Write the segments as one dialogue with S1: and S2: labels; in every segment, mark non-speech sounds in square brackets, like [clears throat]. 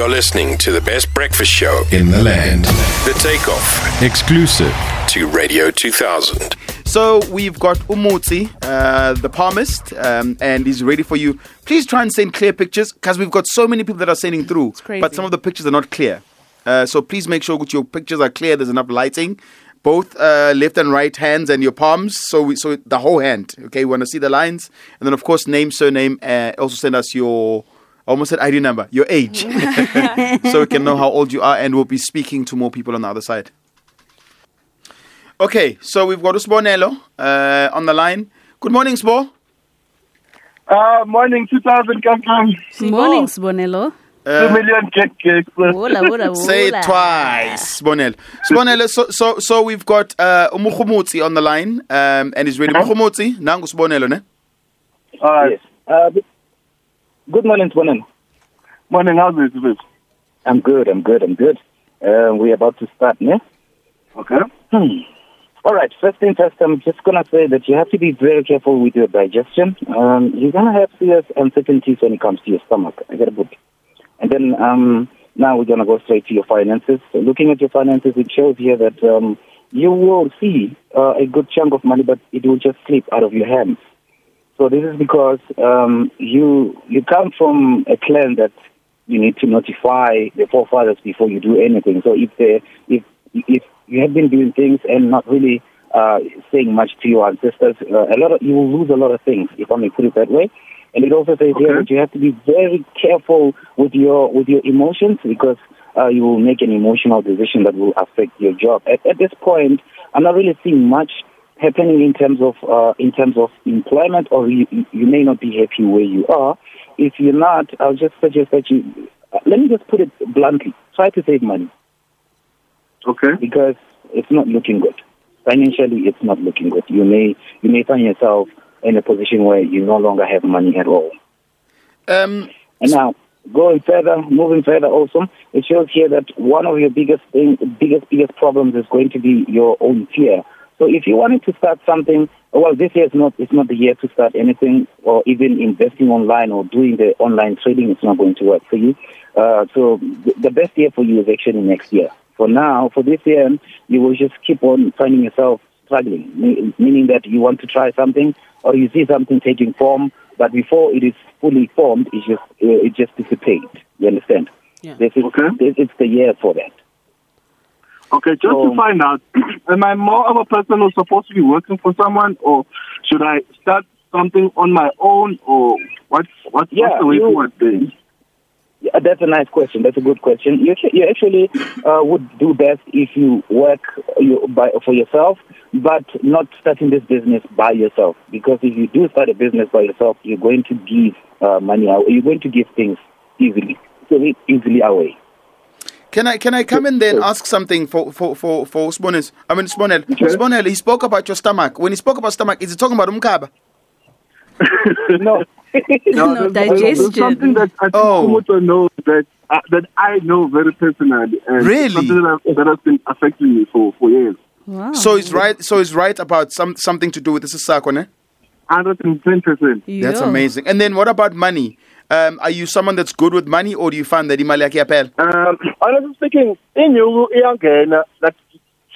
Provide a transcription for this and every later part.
S1: You're listening to the best breakfast show
S2: in the land.
S1: The Takeoff
S2: Exclusive.
S1: to Radio 2000.
S3: So we've got Umutsi, uh, the palmist, um, and he's ready for you. Please try and send clear pictures because we've got so many people that are sending through,
S4: crazy.
S3: but some of the pictures are not clear. Uh, so please make sure that your pictures are clear. There's enough lighting, both uh, left and right hands and your palms. So we, so the whole hand. Okay, we want to see the lines, and then of course name, surname. Uh, also send us your. I almost said ID number, your age, [laughs] so we can know how old you are, and we'll be speaking to more people on the other side. Okay, so we've got Usbonelo uh, on the line. Good morning, Sbo.
S5: Uh, morning, 2000 Kankang.
S4: Morning, Sibonelo.
S5: Two million cake cakes.
S4: Wola, wola, wola. [laughs]
S3: Say it twice, Sbonelo. Sbonelo, so, so, so we've got uh, Umukhumutsi on the line, um, and he's ready. Umukhumutsi, nangu Sbonelo, ne?
S5: All right.
S6: Yes. Uh, good- morning, Swanen.
S5: Morning, how's it? Viv?
S6: I'm good, I'm good, I'm good. Uh, we're about to start, ne?
S5: Okay.
S6: Hmm. All right, first thing first, I'm just going to say that you have to be very careful with your digestion. Um, you're going to have serious uncertainties when it comes to your stomach. I get a book. And then um, now we're going to go straight to your finances. So looking at your finances, it shows here that um, you will see uh, a good chunk of money, but it will just slip out of your hands. So this is because um, you you come from a clan that you need to notify the forefathers before you do anything. So if they, if if you have been doing things and not really uh, saying much to your ancestors, uh, a lot of you will lose a lot of things. If I may put it that way. And it also says here that you have to be very careful with your with your emotions because uh, you will make an emotional decision that will affect your job. At, at this point, I'm not really seeing much happening in terms of uh, in terms of employment, or you, you may not be happy where you are. If you're not, I'll just suggest that you. Uh, let me just put it bluntly: try to save money
S5: Okay.
S6: because it's not looking good. Financially, it's not looking good. You may you may find yourself in a position where you no longer have money at all.
S3: Um,
S6: And now, going further, moving further also, it shows here that one of your biggest thing, biggest, biggest problems is going to be your own fear. So if you wanted to start something, well, this year is not, it's not the year to start anything or even investing online or doing the online trading. It's not going to work for you. Uh, so th- the best year for you is actually next year. For now, for this year, you will just keep on finding yourself struggling, me- meaning that you want to try something or you see something taking form, but before it is fully formed, it just uh, it just dissipates. You understand?
S4: Yeah.
S6: This is
S5: Okay.
S6: this, it's the year for that.
S5: Okay, just
S6: So-
S5: to find out, [clears throat] am I more of a person who's supposed to be working for someone, or should I start something on my own, or what's, what's,
S6: Yeah,
S5: what's the way
S6: you-
S5: forward then?
S6: Yeah, that's a nice question. That's a good question. You, you actually uh, would do best if you work you, by, for yourself, but not starting this business by yourself. Because if you do start a business by yourself, you're going to give uh, money out. You're going to give things easily, so easily away.
S3: Can I can I come in there and ask something for for for for Sbonel? I mean Sbonel. Sbonel, he spoke about your stomach. When he spoke about stomach, is he talking about umkaba? [laughs]
S6: No. [laughs]
S4: No,
S5: there's, there's
S4: digestion.
S5: something that I think
S3: Oh.
S5: Knows that uh, that I know very personally, and
S3: Really?
S5: something that, that has been affecting me for, for years.
S4: Wow.
S3: So he's right. So he's right about some something to do with this is Sako, ne?
S5: Hundred and ten percent.
S3: That's amazing. And then what about money? Um, are you someone that's good with money, or do you find that imali yakhe iyaphela?
S5: Um, honestly speaking, in you iyangena like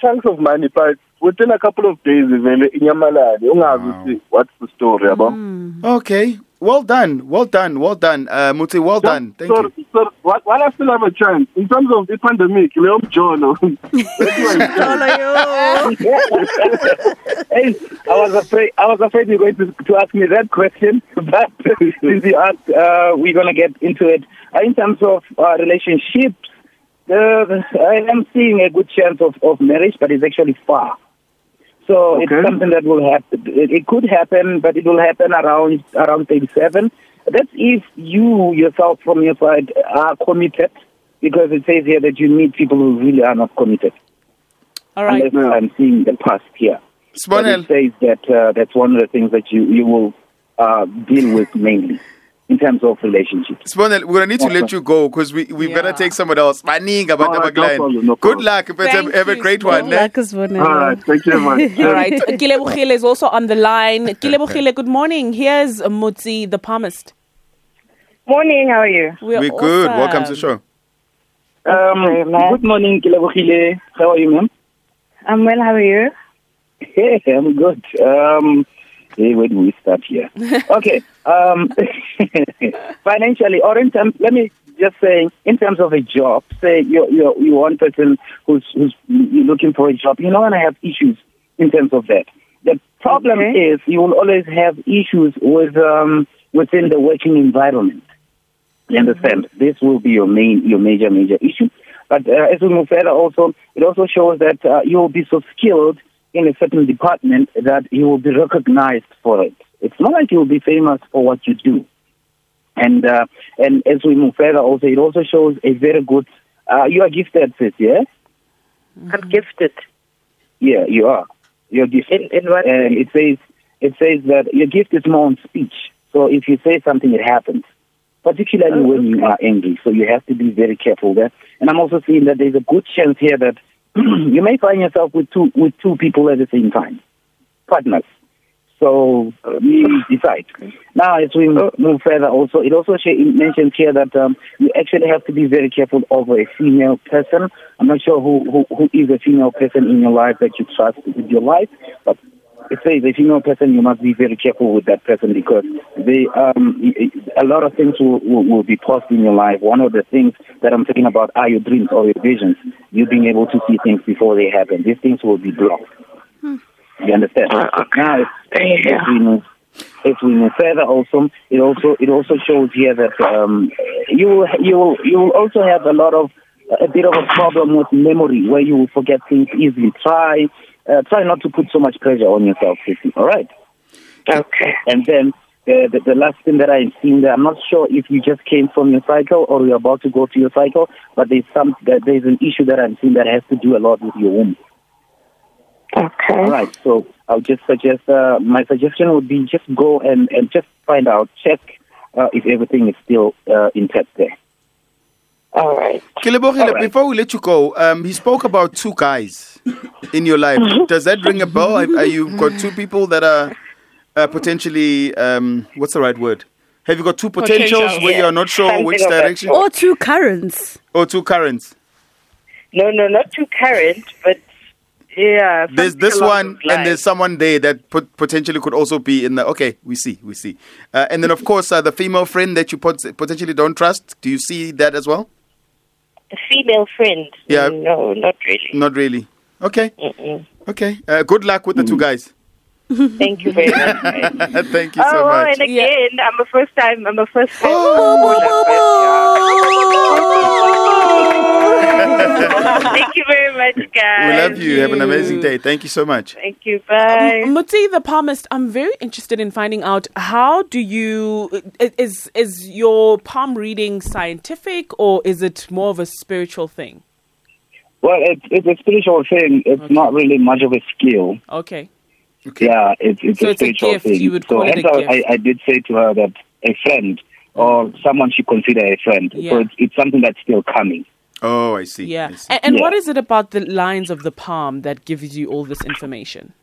S5: chunks of money, but within a couple of days, vele inyamalale. Ungazi ukuthi what's the story about?
S3: Okay. Well done. Well done. Well done. Uh, Muti, well done. Thank
S5: so,
S3: you.
S5: So, while while I still have a chance, in terms of the pandemic, Leon Jolo, [laughs] [laughs] [laughs]
S6: hey, I was afraid. I was afraid you were going to, to ask me that question, but since you asked, uh, we're going to get into it. Uh, in terms of uh, relationships, uh, I am seeing a good chance of, of marriage, but it's actually far. So
S5: Okay.
S6: it's something that will happen. It, it could happen, but it will happen around around 37. That's if you yourself from your side are committed, because it says here that you need people who really are not committed.
S4: All right.
S6: Unless I'm seeing the past here. But it
S3: Sbonel,
S6: says that uh, that's one of the things that you, you will uh, deal with mainly in terms of relationships.
S3: Sbonel, we're gonna need to let you go because we we
S4: Yeah.
S3: better take someone else. Maningi abantu
S5: no
S3: abakline.
S5: problem, no
S3: Good luck. But have,
S4: Thank
S3: have a great
S4: Sbonel.
S3: one. ne?
S4: Like Sbonel.
S5: All right, thank you very much. [laughs]
S4: All right. [laughs] Kilebuchile is also on the line. Kilebuchile, good morning. Here's Mutsi, the palmist.
S7: Morning, how are you?
S4: We're,
S3: We're good.
S4: awesome.
S3: Welcome to the show.
S6: Um, good morning, Kilabokile. How are you, ma'am?
S2: I'm well. How are you? [laughs]
S6: Hey, I'm good. Um, hey, where do we start here? okay. Um, [laughs] financially, or in terms, let me just say, in terms of a job, say you're, you're, you're one person who's, who's you're looking for a job, you're not going to have issues in terms of that. The problem
S2: Okay.
S6: is you will always have issues with um, within the working environment. You understand? This will be your main, your major, major issue. But uh, as we move further, also it also shows that uh, you will be so skilled in a certain department that you will be recognized for it. It's not like you will be famous for what you do. And uh, and as we move further, also it also shows a very good. Uh, you are gifted, sis. Yeah,
S2: I'm gifted.
S6: yeah, you are. You're gifted.
S2: In, in what?
S6: and it says it says that your gift is more on speech. So if you say something, it happens. Particularly
S2: Oh,
S6: when you are angry, so you have to be very careful there. And I'm also seeing that there's a good chance here that [clears throat] you may find yourself with two with two people at the same time, partners. So uh, you decide. Now, as we move further, also it also mentions here that um, you actually have to be very careful over a female person. I'm not sure who, who who is a female person in your life that you trust with your life, but it says a female person you must be very careful with that person because they um a lot of things will, will, will be paused in your life. One of the things that I'm talking about are your dreams or your visions. You being able to see things before they happen. These things will be blocked. You understand? Now, as, as we move, as we move further, also it also it also shows here that um, you will you will you will also have a lot of a bit of a problem with memory where you will forget things easily. Try uh, try not to put so much pressure on yourself. All right.
S2: Okay.
S6: And then the, the, the last thing that I'm seeing there, I'm not sure if you just came from your cycle or you're about to go to your cycle, but there's some there's an issue that I'm seeing that has to do a lot with your womb.
S2: Okay.
S6: All right. So I'll just suggest uh, my suggestion would be just go and, and just find out, check uh, if everything is still uh, intact there.
S2: All right.
S3: Kilebogile,
S6: All right.
S3: before we let you go, um, he spoke about two guys in your life. [laughs] Does that ring a bell? Are, are you got two people that are uh, potentially um, what's the right word? Have you got two potentials
S2: Potential,
S3: where
S2: yeah.
S3: you're not sure
S2: Something
S3: which direction.
S7: Or two currents.
S3: or two currents?
S2: No, no, not two currents, but yeah.
S3: There's this one, and there's someone there that pot- potentially could also be in the. Okay, we see, we see. Uh, and then of course uh, the female friend that you pot- potentially don't trust. Do you see that as well?
S2: a female friend.
S3: Yeah.
S2: No, not really.
S3: Not really. Okay,
S2: Mm-mm.
S3: okay. Uh, good luck with the two guys.
S2: Thank you very much. [laughs]
S3: Thank you so
S2: oh,
S3: much.
S2: and again, I'm a first time. I'm a first time. [gasps] [laughs] Thank you very much, guys.
S3: We love you. Have an amazing day. Thank you so much.
S2: Thank you. Bye.
S4: Um, Muti, the palmist, I'm very interested in finding out how do you is is your palm reading scientific or is it more of a spiritual thing?
S6: Well, it's, it's a spiritual thing. It's not really much of a skill.
S4: Okay.
S3: Okay.
S6: Yeah, it's, it's
S4: So
S6: a
S4: it's a
S6: spiritual
S4: gift.
S6: thing.
S4: You would
S6: so
S4: call it a
S6: hence I,
S4: gift.
S6: I, I did say to her that a friend or mm. someone she consider a friend.
S4: Yeah.
S6: So it's, it's something that's still coming.
S3: Oh, I see.
S4: Yeah.
S3: I see.
S4: And, and
S6: Yeah.
S4: what is it about the lines of the palm that gives you all this information?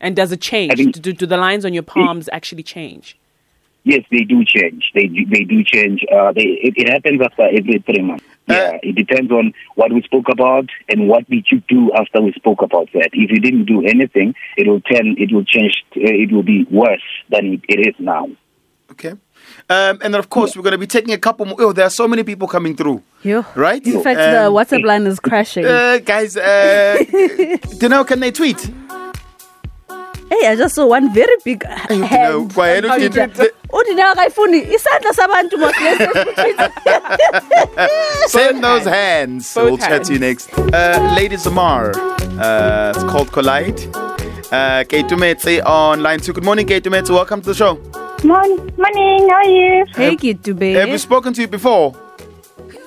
S4: And does it change?
S6: Think-
S4: do, do the lines on your palms actually change?
S6: Yes, they do change. They do, they do change. Uh, they, it, it happens after every three months.
S3: Uh,
S6: Yeah, it depends on what we spoke about and what did you do after we spoke about that. If you didn't do anything, it will turn, it will change, uh, it will be worse than it, it is now.
S3: Okay. Um, and then, of course, we're going to be taking a couple more. Oh, there are so many people coming through,
S7: Yo.
S3: right?
S7: In fact, the
S3: Um,
S7: WhatsApp line is crashing.
S3: Uh, guys, uh, [laughs] you know, can they tweet?
S7: hey, I just saw one very big hand.
S3: why don't you-
S7: Udina- Udina akayifuni isandla sabantu mos [laughs] [laughs]
S3: Send those hands.
S4: Both
S3: we'll chat to you next. Uh, Lady Zamar. Uh, it's called Collide. Uh, Ketumetse on line two. Good morning, Ketumetse. Welcome to the show.
S8: Morning, morning. How are you?
S7: Hey, kid to be.
S3: Have we spoken to you before?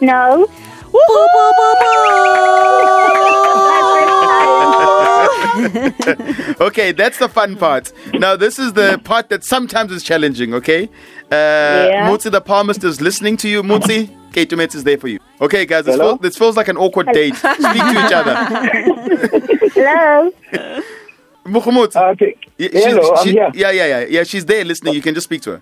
S8: No. [laughs]
S3: okay, that's the fun part. Now, this is the part that sometimes is challenging, okay? Uh,
S8: Yeah.
S3: Mutsi the palmist is listening to you. Mutsi, Ketumetse is there for you. Okay, guys, this, feel, this feels like an awkward date. Speak to each other. [laughs]
S8: Hello. [laughs]
S3: Mukhumut.
S6: Okay.
S3: y-
S6: Hello, I'm
S3: she-
S6: here.
S3: yeah, yeah, yeah. Yeah, she's there listening. You can just speak to her.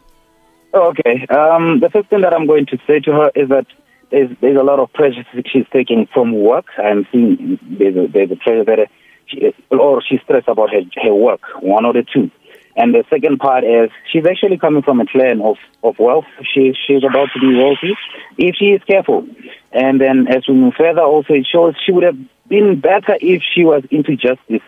S6: Okay. Um, the first thing that I'm going to say to her is that there's there's a lot of pressure she's taking from work. I'm seeing there's a, there's a pressure that she, or she's stressed about her her work. One or the two. And the second part is she's actually coming from a clan of, of wealth. She, she's about to be wealthy if she is careful. And then as we move further, also it shows she would have been better if she was into justice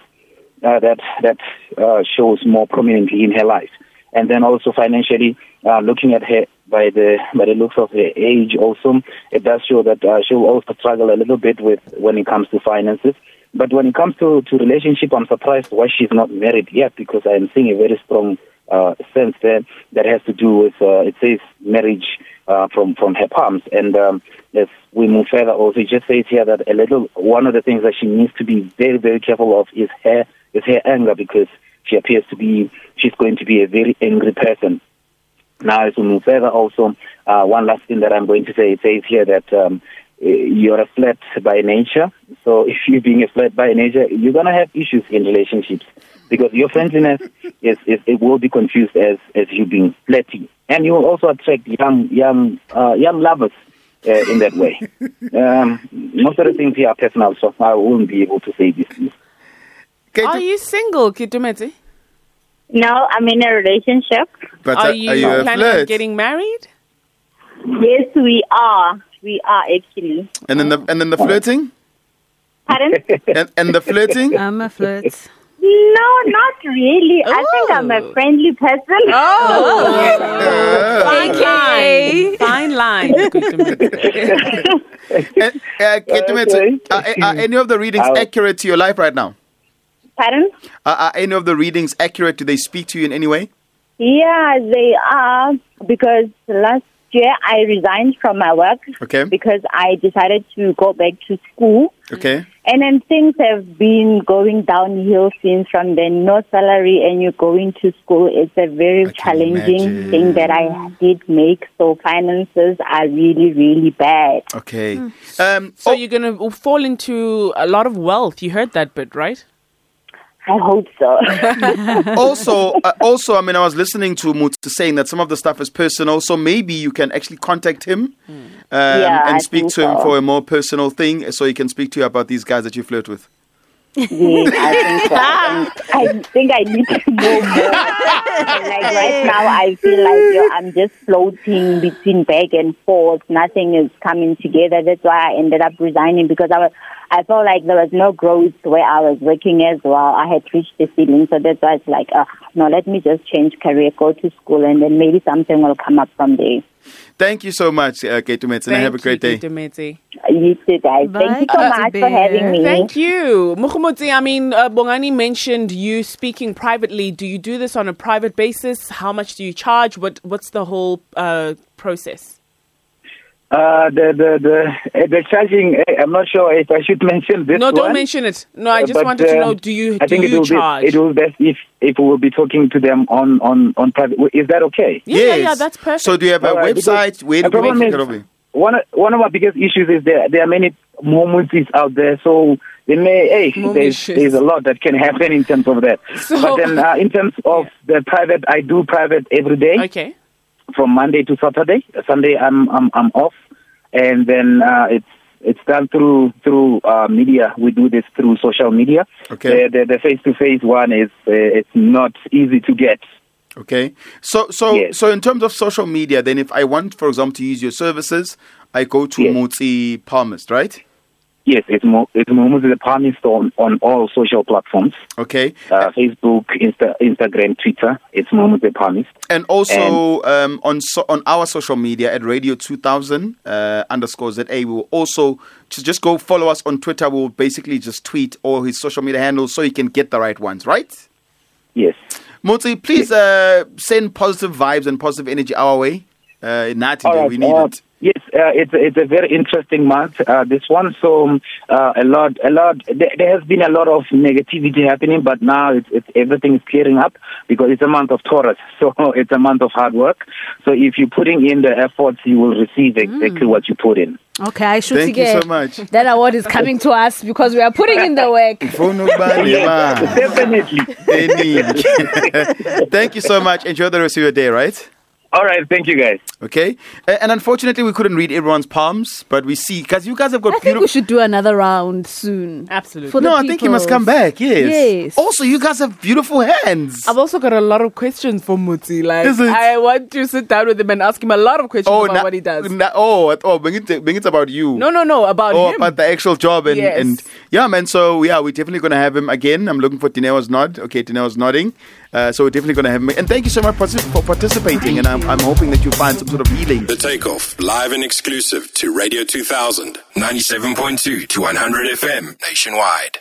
S6: uh, that that uh, shows more prominently in her life. And then also financially, uh, looking at her by the by the looks of her age, also it does show that uh, she will also struggle a little bit with when it comes to finances. But when it comes to, to relationship, I'm surprised why she's not married yet because I'm seeing a very strong uh, sense there that has to do with, uh, it says marriage uh, from, from her palms. And um, as we move further also, it just says here that a little, one of the things that she needs to be very, very careful of is her, is her anger because she appears to be, she's going to be a very angry person. Now, as we move further also, uh, one last thing that I'm going to say, it says here that um, you're a flat by nature. So [laughs] if you're being a flat by nature, you're going to have issues in relationships because your friendliness [laughs] is, is it will be confused as as you being flatty, and you will also attract young young uh, young lovers uh, in that way. [laughs] um, most of the things here are personal, so I won't be able to say this.
S4: Are you single, Kitumete?
S8: No, I'm in a relationship.
S3: But
S4: are you,
S3: are you a
S4: planning on getting married?
S8: Yes, we are. We are actually.
S3: And then the and then the flirting
S8: Pardon?
S3: and, and the flirting.
S7: I'm a flirt.
S8: no, not really. I think I'm a friendly person.
S4: Oh, fine line, fine line. [laughs] Kitumete.
S3: And, uh, Ketumetse, are, are any of the readings
S6: I'll-
S3: accurate to your life right now?
S8: Pardon?
S3: Are, are any of the readings accurate? Do they speak to you in any way?
S8: Yeah, they are because last year I resigned from my work
S3: Okay.
S8: because I decided to go back to school.
S3: Okay.
S8: And then things have been going downhill since from then. No salary and you're going to school. It's a very challenging
S3: imagine.
S8: thing that I did make. So finances are really, really bad.
S3: Okay. Um,
S4: So
S3: oh,
S4: you're gonna fall into a lot of wealth. You heard that bit, right?
S8: I hope so. [laughs]
S3: also, uh, also, I mean, I was listening to Mutsi saying that some of the stuff is personal, so maybe you can actually contact him um,
S8: Yeah,
S3: and
S8: I
S3: speak to him
S8: so.
S3: for a more personal thing, so he can speak to you about these guys that you flirt with.
S8: Yes, I [laughs] think so. I think I need to know more. like right now, I feel like yo, I'm just floating between back and forth. Nothing is coming together. That's why I ended up resigning because I was, I felt like there was no growth where I was working as well. I had reached the ceiling, so that's why it's like, uh, no, let me just change career, go to school, and then maybe something will come up from there.
S3: Thank you so much, uh, Ketumetse, and have a great day.
S4: Kitumete.
S8: You too, guys.
S7: Bye,
S8: Thank you so much for having me.
S4: Thank you. Mukhumutsi, I mean, uh, Bongani mentioned you speaking privately. Do you do this on a private basis? How much do you charge? What What's the whole uh, process?
S6: Uh, the the the uh, the charging. I'm not sure if I should [laughs] mention this.
S4: no, don't
S6: one.
S4: mention it. No, I
S6: Uh,
S4: just
S6: but,
S4: wanted to
S6: uh,
S4: know, do you,
S6: I
S4: do
S6: think it will
S4: charge?
S6: be it will be best if if we will be talking to them on on on private. Is that okay?
S4: yeah, yeah, yeah, that's perfect.
S3: So, do you have a
S6: All right,
S3: website? Where
S6: the
S3: do you
S6: problem
S3: make
S6: is-
S3: it?
S6: One of- one of our biggest issues is there there are many moments out there, so they may hey there's, there's a lot that can happen in terms of that.
S4: So-
S6: but then uh, in terms of the private, I do private every day
S4: okay.
S6: from Monday to Saturday. Sunday I'm I'm I'm off, and then uh, it's it's done through through uh, media. We do this through social media.
S3: Okay.
S6: The the face to face one is uh, it's not easy to get.
S3: Okay. So, so,
S6: Yes.
S3: so, in terms of social media, then, if I want, for example, to use your services, I go to
S6: Yes.
S3: Mutsi Palmist, right?
S6: Yes, it's mo- it's Momuzi the Palmist on on all social platforms.
S3: Okay.
S6: Uh, Facebook, Insta, Instagram, Twitter. It's Momuzi the Palmist.
S3: And also um, on so, on our social media at Radio 2000 uh, underscore ZA, we will also just, go follow us on Twitter. We'll basically just tweet all his social media handles so you can get the right ones, right?
S6: Yes.
S3: Motsi, please uh, send positive vibes and positive energy our way. Uh, Nati,
S6: right,
S3: we need it.
S6: Yes, uh, it's it's a very interesting month. Uh, this one, so um, uh, a lot, a lot. There, there has been a lot of negativity happening, but now it's, it's everything is clearing up because it's a month of Taurus. [laughs] So it's a month of hard work. So if you're putting in the efforts, you will receive exactly what you put in.
S7: Okay, I should
S3: Thank you
S7: get
S3: so much. [laughs]
S7: that award is coming to us because we are putting in the work.
S3: For.
S6: Definitely. [laughs]
S3: Thank you so much. Enjoy the rest of your day, right?
S9: All right, thank you guys.
S3: Okay, and unfortunately we couldn't read everyone's palms, but we see because you guys have got
S7: I think we should do another round soon.
S4: Absolutely.
S7: For the
S3: no, I think you must come back. Yes.
S7: Yes.
S3: Also, you guys have beautiful hands.
S4: I've also got a lot of questions for Mutsi. Like,
S3: Is it?
S4: I want to sit down with him and ask him a lot of questions oh, about
S3: na-
S4: what he does.
S3: na- oh, oh, bring it, bring it about you.
S4: no, no, no, about
S3: Oh,
S4: him.
S3: about the actual job and,
S4: Yes.
S3: and yeah, man. So yeah, we're definitely gonna have him again. I'm looking for Tineo's nod. Okay, Tineo's nodding. Uh, so we're definitely gonna have him. And thank you so much for participating. and I'm, I'm hoping that you find some sort of healing.
S1: The Takeoff, live and exclusive to Radio 2000, 97.2 to 100 FM nationwide.